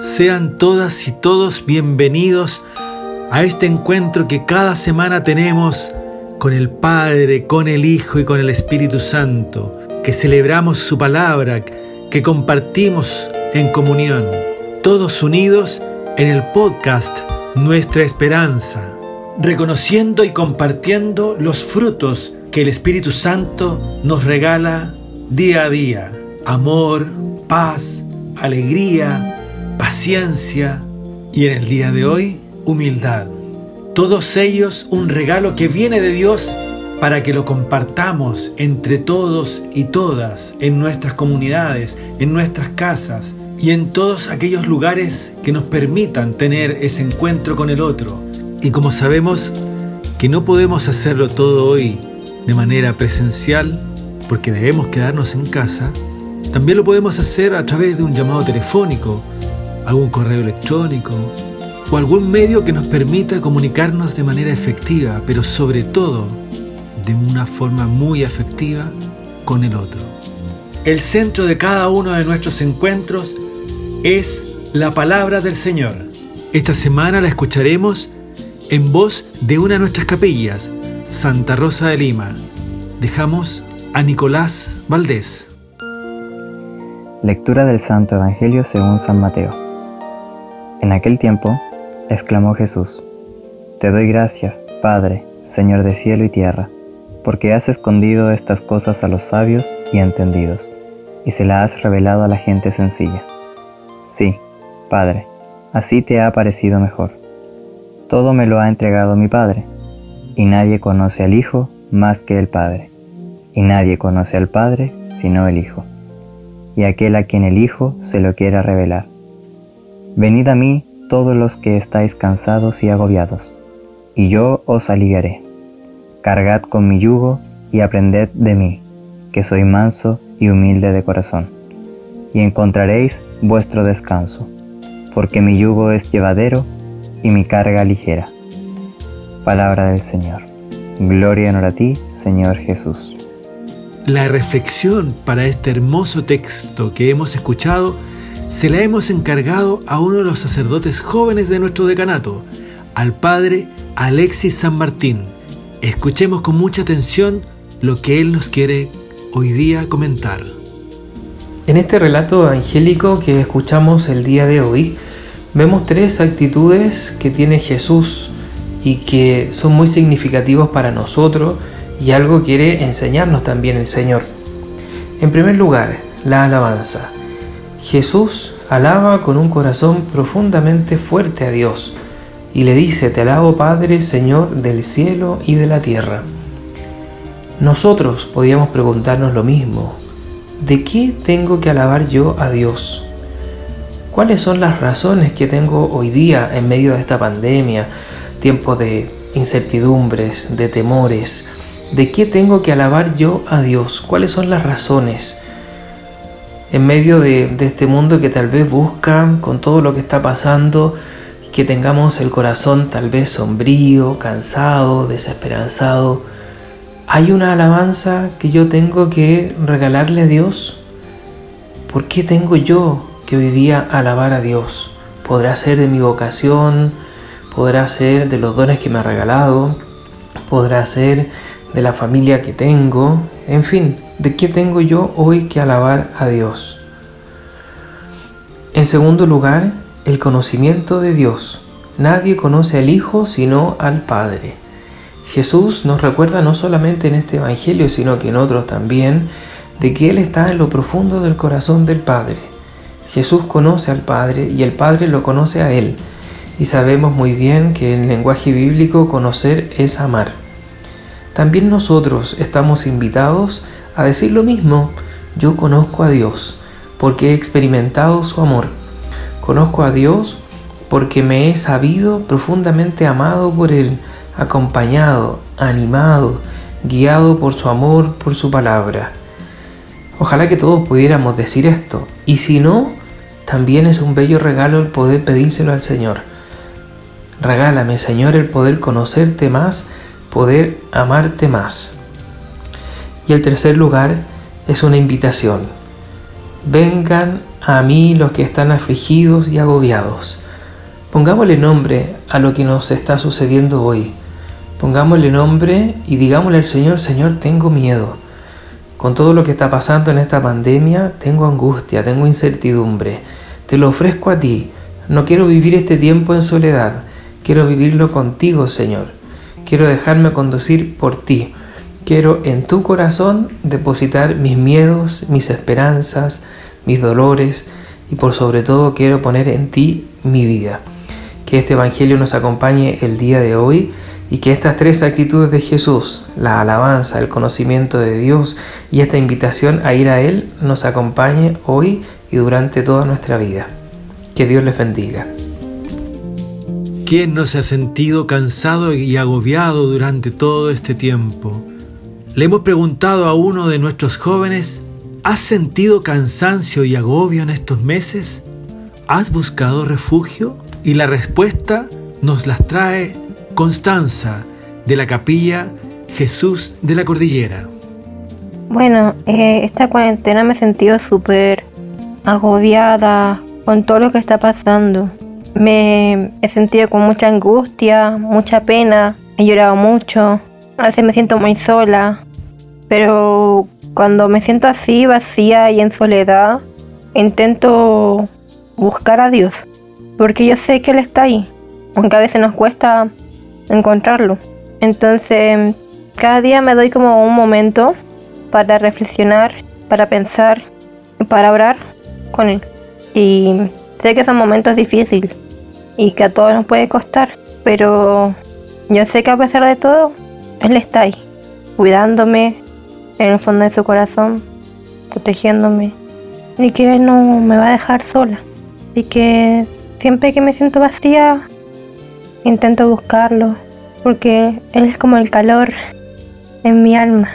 Sean todas y todos bienvenidos a este encuentro que cada semana tenemos con el Padre, con el Hijo y con el Espíritu Santo, que celebramos su palabra, que compartimos en comunión, todos unidos en el podcast Nuestra Esperanza, reconociendo y compartiendo los frutos que el Espíritu Santo nos regala día a día. Amor, paz, alegría, paciencia y en el día de hoy, humildad. Todos ellos un regalo que viene de Dios para que lo compartamos entre todos y todas en nuestras comunidades, en nuestras casas y en todos aquellos lugares que nos permitan tener ese encuentro con el otro. Y como sabemos que no podemos hacerlo todo hoy de manera presencial, porque debemos quedarnos en casa, también lo podemos hacer a través de un llamado telefónico algún correo electrónico o algún medio que nos permita comunicarnos de manera efectiva, pero sobre todo de una forma muy afectiva con el otro. El centro de cada uno de nuestros encuentros es la palabra del Señor. Esta semana la escucharemos en voz de una de nuestras capillas, Santa Rosa de Lima. Dejamos a Nicolás Valdés. Lectura del Santo Evangelio según San Mateo. En aquel tiempo, exclamó Jesús, Te doy gracias, Padre, Señor de cielo y tierra, porque has escondido estas cosas a los sabios y entendidos, y se las has revelado a la gente sencilla. Sí, Padre, así te ha parecido mejor. Todo me lo ha entregado mi Padre, y nadie conoce al Hijo más que el Padre, y nadie conoce al Padre sino el Hijo, y aquel a quien el Hijo se lo quiera revelar. Venid a mí todos los que estáis cansados y agobiados, y yo os aliviaré. Cargad con mi yugo y aprended de mí, que soy manso y humilde de corazón, y encontraréis vuestro descanso, porque mi yugo es llevadero y mi carga ligera. Palabra del Señor. Gloria honor a ti, Señor Jesús. La reflexión para este hermoso texto que hemos escuchado se la hemos encargado a uno de los sacerdotes jóvenes de nuestro decanato, al padre Alexis San Martín. Escuchemos con mucha atención lo que él nos quiere hoy día comentar. En este relato evangélico que escuchamos el día de hoy, vemos tres actitudes que tiene Jesús y que son muy significativos para nosotros y algo quiere enseñarnos también el Señor. En primer lugar, la alabanza. Jesús alaba con un corazón profundamente fuerte a Dios y le dice, te alabo Padre, Señor del cielo y de la tierra. Nosotros podíamos preguntarnos lo mismo, ¿de qué tengo que alabar yo a Dios? ¿Cuáles son las razones que tengo hoy día en medio de esta pandemia, tiempo de incertidumbres, de temores? ¿De qué tengo que alabar yo a Dios? ¿Cuáles son las razones? En medio de, este mundo que tal vez busca con todo lo que está pasando, que tengamos el corazón tal vez sombrío, cansado, desesperanzado. ¿Hay una alabanza que yo tengo que regalarle a Dios? ¿Por qué tengo yo que hoy día alabar a Dios? Podrá ser de mi vocación, podrá ser de los dones que me ha regalado, podrá ser de la familia que tengo, en fin, ¿de qué tengo yo hoy que alabar a Dios? En segundo lugar, el conocimiento de Dios. Nadie conoce al Hijo sino al Padre. Jesús nos recuerda no solamente en este Evangelio, sino que en otros también, de que Él está en lo profundo del corazón del Padre. Jesús conoce al Padre y el Padre lo conoce a Él. Y sabemos muy bien que en el lenguaje bíblico conocer es amar. También nosotros estamos invitados a decir lo mismo. Yo conozco a Dios porque he experimentado su amor. Conozco a Dios porque me he sabido profundamente amado por Él, acompañado, animado, guiado por su amor, por su palabra. Ojalá que todos pudiéramos decir esto. Y si no, también es un bello regalo el poder pedírselo al Señor. Regálame, Señor, el poder conocerte más poder amarte más. Y el tercer lugar es una invitación. Vengan a mí los que están afligidos y agobiados. Pongámosle nombre a lo que nos está sucediendo hoy. Pongámosle nombre y digámosle al Señor, Señor, tengo miedo. Con todo lo que está pasando en esta pandemia, tengo angustia, tengo incertidumbre. Te lo ofrezco a ti. No quiero vivir este tiempo en soledad. Quiero vivirlo contigo, Señor. Quiero dejarme conducir por ti. Quiero en tu corazón depositar mis miedos, mis esperanzas, mis dolores y por sobre todo quiero poner en ti mi vida. Que este Evangelio nos acompañe el día de hoy y que estas tres actitudes de Jesús, la alabanza, el conocimiento de Dios y esta invitación a ir a Él, nos acompañe hoy y durante toda nuestra vida. Que Dios les bendiga. ¿Quién no se ha sentido cansado y agobiado durante todo este tiempo? Le hemos preguntado a uno de nuestros jóvenes, ¿has sentido cansancio y agobio en estos meses? ¿Has buscado refugio? Y la respuesta nos las trae Constanza de la capilla Jesús de la Cordillera. Bueno, eh, esta cuarentena me he sentido súper agobiada con todo lo que está pasando. Me he sentido con mucha angustia, mucha pena, he llorado mucho, a veces me siento muy sola, pero cuando me siento así, vacía y en soledad, intento buscar a Dios, porque yo sé que Él está ahí, aunque a veces nos cuesta encontrarlo. Entonces, cada día me doy como un momento para reflexionar, para pensar, para orar con Él. Y sé que son momentos difíciles y que a todos nos puede costar, pero yo sé que a pesar de todo, Él está ahí, cuidándome en el fondo de su corazón, protegiéndome y que Él no me va a dejar sola. Y que siempre que me siento vacía, intento buscarlo, porque Él es como el calor en mi alma.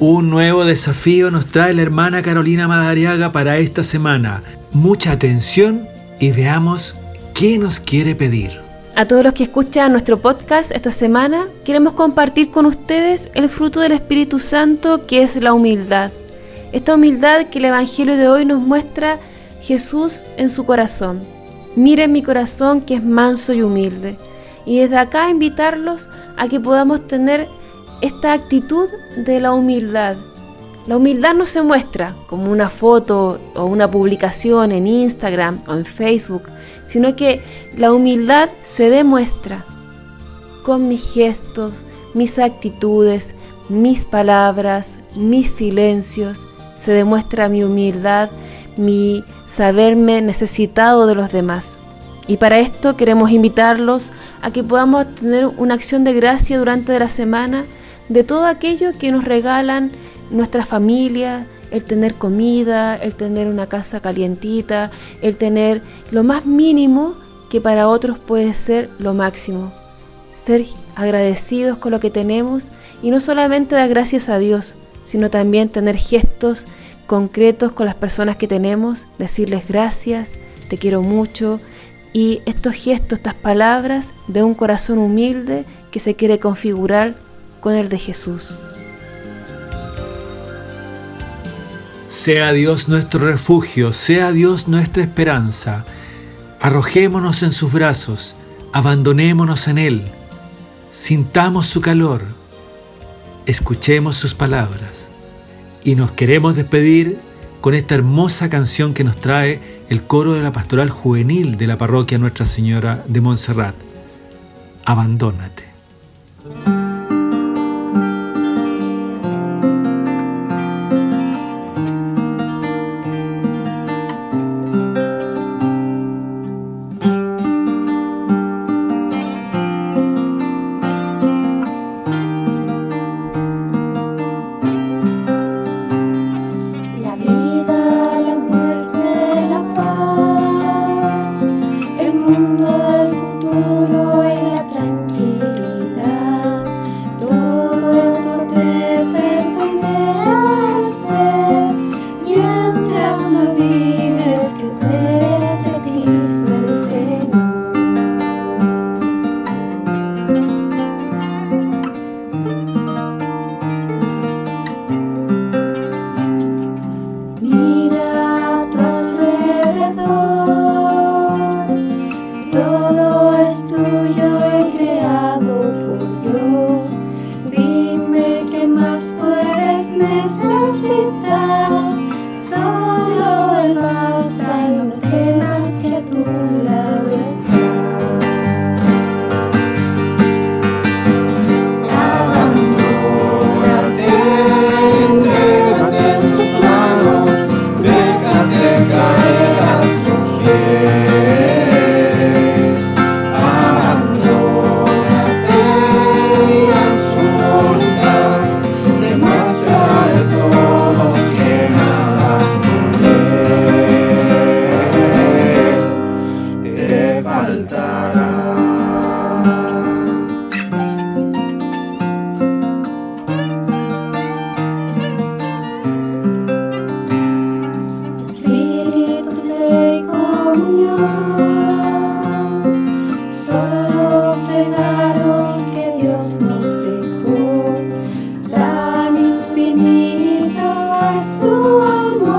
Un nuevo desafío nos trae la hermana Carolina Madariaga para esta semana. Mucha atención y veamos qué nos quiere pedir. A todos los que escuchan nuestro podcast esta semana, queremos compartir con ustedes el fruto del Espíritu Santo que es la humildad. Esta humildad que el Evangelio de hoy nos muestra Jesús en su corazón. Miren mi corazón que es manso y humilde. Y desde acá invitarlos a que podamos tener esta actitud de la humildad. La humildad no se muestra como una foto o una publicación en Instagram o en Facebook, sino que la humildad se demuestra con mis gestos, mis actitudes, mis palabras, mis silencios. Se demuestra mi humildad, mi saberme necesitado de los demás. Y para esto queremos invitarlos a que podamos tener una acción de gracia durante la semana de todo aquello que nos regalan nuestra familia, el tener comida, el tener una casa calientita, el tener lo más mínimo que para otros puede ser lo máximo. Ser agradecidos con lo que tenemos y no solamente dar gracias a Dios, sino también tener gestos concretos con las personas que tenemos, decirles gracias, te quiero mucho y estos gestos, estas palabras de un corazón humilde que se quiere configurar con el de Jesús. Sea Dios nuestro refugio, sea Dios nuestra esperanza. Arrojémonos en sus brazos, abandonémonos en Él, sintamos su calor, escuchemos sus palabras. Y nos queremos despedir con esta hermosa canción que nos trae el coro de la pastoral juvenil de la parroquia Nuestra Señora de Montserrat. Abandónate. one more.